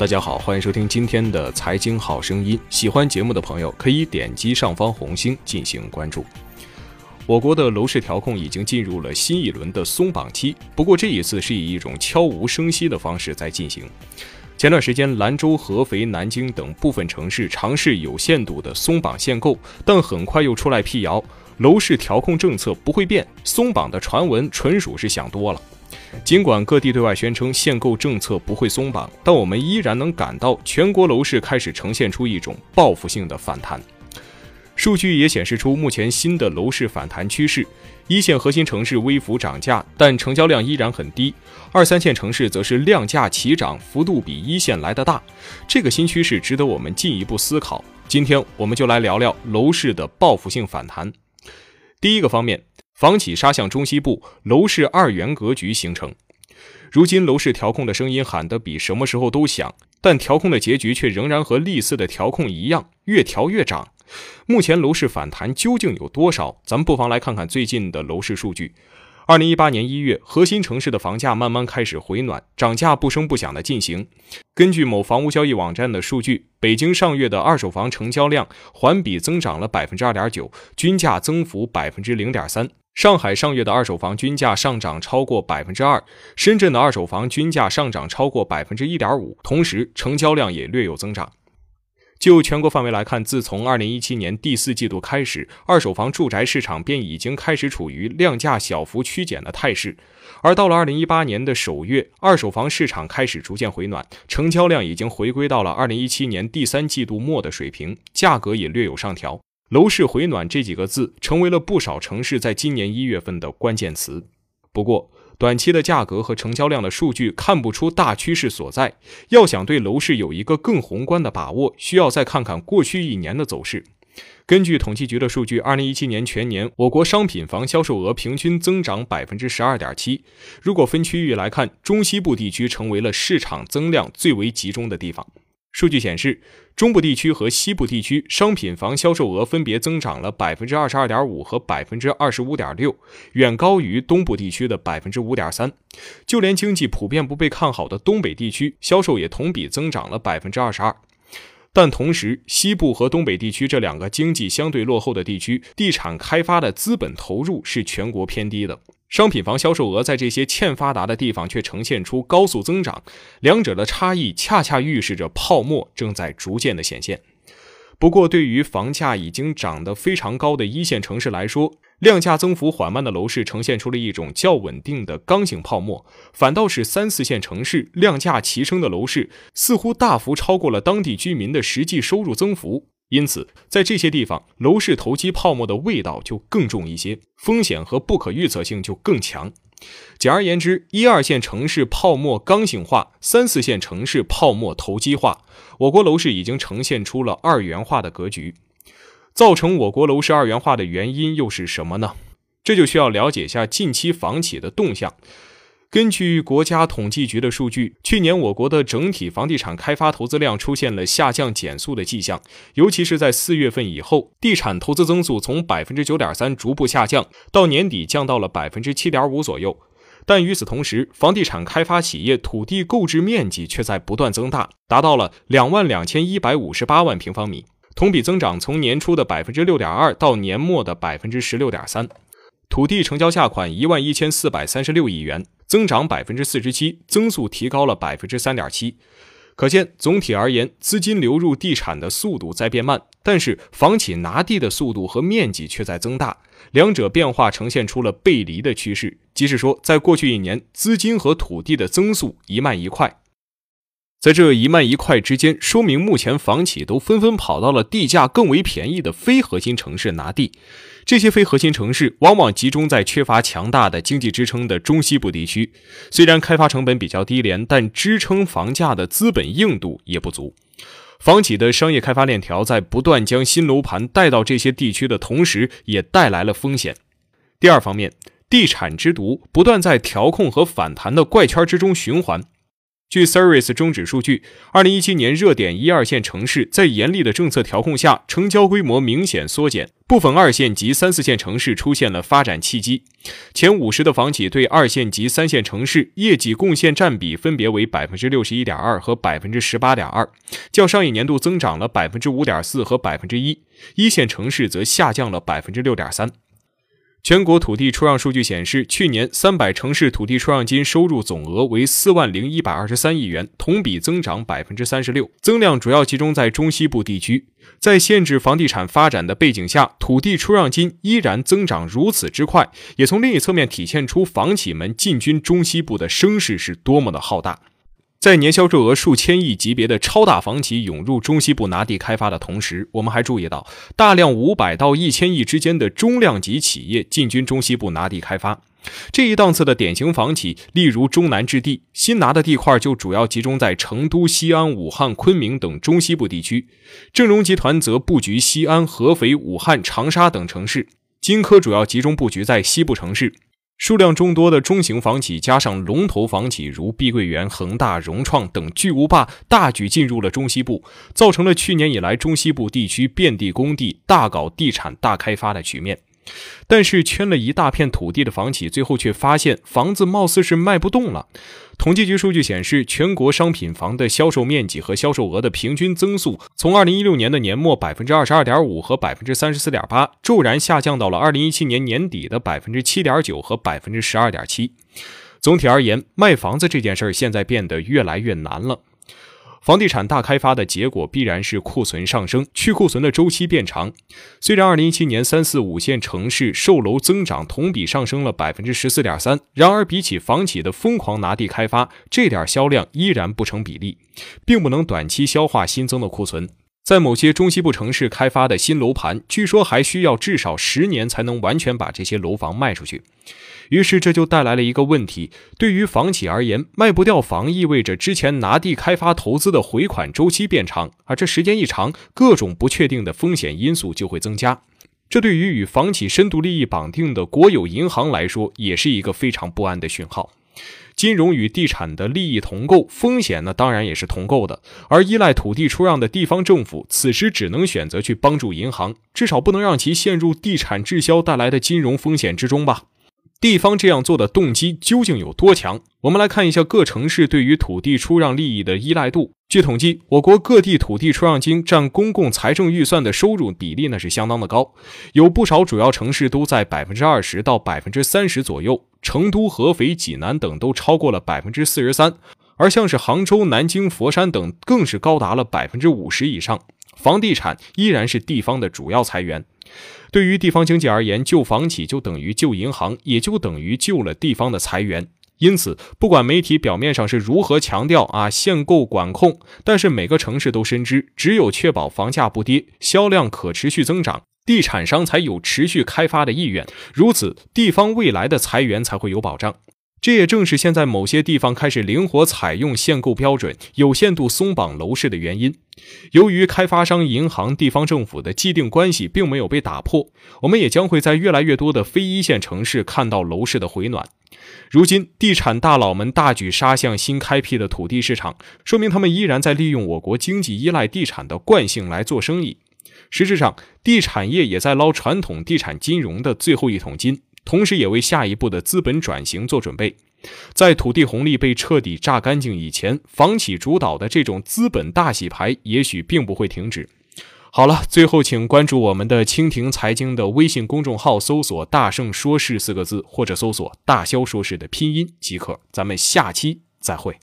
大家好，欢迎收听今天的财经好声音。喜欢节目的朋友可以点击上方红心进行关注。我国的楼市调控已经进入了新一轮的松绑期，不过这一次是以一种悄无声息的方式在进行。前段时间，兰州、合肥、南京等部分城市尝试有限度的松绑限购，但很快又出来辟谣，楼市调控政策不会变，松绑的传闻纯属是想多了。尽管各地对外宣称限购政策不会松绑，但我们依然能感到全国楼市开始呈现出一种报复性的反弹。数据也显示出目前新的楼市反弹趋势：一线核心城市微幅涨价，但成交量依然很低；二三线城市则是量价齐涨，幅度比一线来得大。这个新趋势值得我们进一步思考。今天我们就来聊聊楼市的报复性反弹。第一个方面。房企杀向中西部，楼市二元格局形成。如今楼市调控的声音喊得比什么时候都响，但调控的结局却仍然和历次的调控一样，越调越涨。目前楼市反弹究竟有多少？咱们不妨来看看最近的楼市数据。二零一八年一月，核心城市的房价慢慢开始回暖，涨价不声不响的进行。根据某房屋交易网站的数据，北京上月的二手房成交量环比增长了百分之二点九，均价增幅百分之零点三。上海上月的二手房均价上涨超过百分之二，深圳的二手房均价上涨超过百分之一点五，同时成交量也略有增长。就全国范围来看，自从二零一七年第四季度开始，二手房住宅市场便已经开始处于量价小幅趋减的态势。而到了二零一八年的首月，二手房市场开始逐渐回暖，成交量已经回归到了二零一七年第三季度末的水平，价格也略有上调。楼市回暖这几个字成为了不少城市在今年一月份的关键词。不过，短期的价格和成交量的数据看不出大趋势所在。要想对楼市有一个更宏观的把握，需要再看看过去一年的走势。根据统计局的数据，二零一七年全年我国商品房销售额平均增长百分之十二点七。如果分区域来看，中西部地区成为了市场增量最为集中的地方。数据显示，中部地区和西部地区商品房销售额分别增长了百分之二十二点五和百分之二十五点六，远高于东部地区的百分之五点三。就连经济普遍不被看好的东北地区，销售也同比增长了百分之二十二。但同时，西部和东北地区这两个经济相对落后的地区，地产开发的资本投入是全国偏低的。商品房销售额在这些欠发达的地方却呈现出高速增长，两者的差异恰恰预示着泡沫正在逐渐的显现。不过，对于房价已经涨得非常高的一线城市来说，量价增幅缓慢的楼市呈现出了一种较稳定的刚性泡沫，反倒是三四线城市量价齐升的楼市，似乎大幅超过了当地居民的实际收入增幅。因此，在这些地方，楼市投机泡沫的味道就更重一些，风险和不可预测性就更强。简而言之，一二线城市泡沫刚性化，三四线城市泡沫投机化。我国楼市已经呈现出了二元化的格局。造成我国楼市二元化的原因又是什么呢？这就需要了解一下近期房企的动向。根据国家统计局的数据，去年我国的整体房地产开发投资量出现了下降减速的迹象，尤其是在四月份以后，地产投资增速从百分之九点三逐步下降，到年底降到了百分之七点五左右。但与此同时，房地产开发企业土地购置面积却在不断增大，达到了两万两千一百五十八万平方米，同比增长从年初的百分之六点二到年末的百分之十六点三。土地成交价款一万一千四百三十六亿元。增长百分之四十七，增速提高了百分之三点七。可见，总体而言，资金流入地产的速度在变慢，但是房企拿地的速度和面积却在增大，两者变化呈现出了背离的趋势。即是说，在过去一年，资金和土地的增速一慢一快。在这一慢一快之间，说明目前房企都纷纷跑到了地价更为便宜的非核心城市拿地。这些非核心城市往往集中在缺乏强大的经济支撑的中西部地区。虽然开发成本比较低廉，但支撑房价的资本硬度也不足。房企的商业开发链条在不断将新楼盘带到这些地区的同时，也带来了风险。第二方面，地产之毒不断在调控和反弹的怪圈之中循环。据 Service 终止数据，二零一七年热点一二线城市在严厉的政策调控下，成交规模明显缩减，部分二线及三四线城市出现了发展契机。前五十的房企对二线及三线城市业绩贡献占比分别为百分之六十一点二和百分之十八点二，较上一年度增长了百分之五点四和百分之一，一线城市则下降了百分之六点三。全国土地出让数据显示，去年三百城市土地出让金收入总额为四万零一百二十三亿元，同比增长百分之三十六，增量主要集中在中西部地区。在限制房地产发展的背景下，土地出让金依然增长如此之快，也从另一侧面体现出房企们进军中西部的声势是多么的浩大。在年销售额数千亿级别的超大房企涌入中西部拿地开发的同时，我们还注意到大量五百到一千亿之间的中量级企业进军中西部拿地开发。这一档次的典型房企，例如中南置地，新拿的地块就主要集中在成都、西安、武汉、昆明等中西部地区；正荣集团则布局西安、合肥、武汉、长沙等城市；金科主要集中布局在西部城市。数量众多的中型房企，加上龙头房企如碧桂园、恒大、融创等巨无霸，大举进入了中西部，造成了去年以来中西部地区遍地工地、大搞地产大开发的局面。但是圈了一大片土地的房企，最后却发现房子貌似是卖不动了。统计局数据显示，全国商品房的销售面积和销售额的平均增速，从二零一六年的年末百分之二十二点五和百分之三十四点八，骤然下降到了二零一七年年底的百分之七点九和百分之十二点七。总体而言，卖房子这件事儿现在变得越来越难了。房地产大开发的结果必然是库存上升，去库存的周期变长。虽然二零一七年三四五线城市售楼增长同比上升了百分之十四点三，然而比起房企的疯狂拿地开发，这点销量依然不成比例，并不能短期消化新增的库存。在某些中西部城市开发的新楼盘，据说还需要至少十年才能完全把这些楼房卖出去。于是这就带来了一个问题：对于房企而言，卖不掉房意味着之前拿地开发投资的回款周期变长，而这时间一长，各种不确定的风险因素就会增加。这对于与房企深度利益绑定的国有银行来说，也是一个非常不安的讯号。金融与地产的利益同构，风险呢当然也是同构的。而依赖土地出让的地方政府，此时只能选择去帮助银行，至少不能让其陷入地产滞销带来的金融风险之中吧。地方这样做的动机究竟有多强？我们来看一下各城市对于土地出让利益的依赖度。据统计，我国各地土地出让金占公共财政预算的收入比例，那是相当的高，有不少主要城市都在百分之二十到百分之三十左右，成都、合肥、济南等都超过了百分之四十三，而像是杭州、南京、佛山等更是高达了百分之五十以上。房地产依然是地方的主要财源。对于地方经济而言，救房企就等于救银行，也就等于救了地方的财源。因此，不管媒体表面上是如何强调啊限购管控，但是每个城市都深知，只有确保房价不跌，销量可持续增长，地产商才有持续开发的意愿。如此，地方未来的财源才会有保障。这也正是现在某些地方开始灵活采用限购标准，有限度松绑楼市的原因。由于开发商、银行、地方政府的既定关系并没有被打破，我们也将会在越来越多的非一线城市看到楼市的回暖。如今，地产大佬们大举杀向新开辟的土地市场，说明他们依然在利用我国经济依赖地产的惯性来做生意。实质上，地产业也在捞传统地产金融的最后一桶金。同时，也为下一步的资本转型做准备。在土地红利被彻底榨干净以前，房企主导的这种资本大洗牌也许并不会停止。好了，最后请关注我们的蜻蜓财经的微信公众号，搜索“大圣说事”四个字，或者搜索“大肖说事”的拼音即可。咱们下期再会。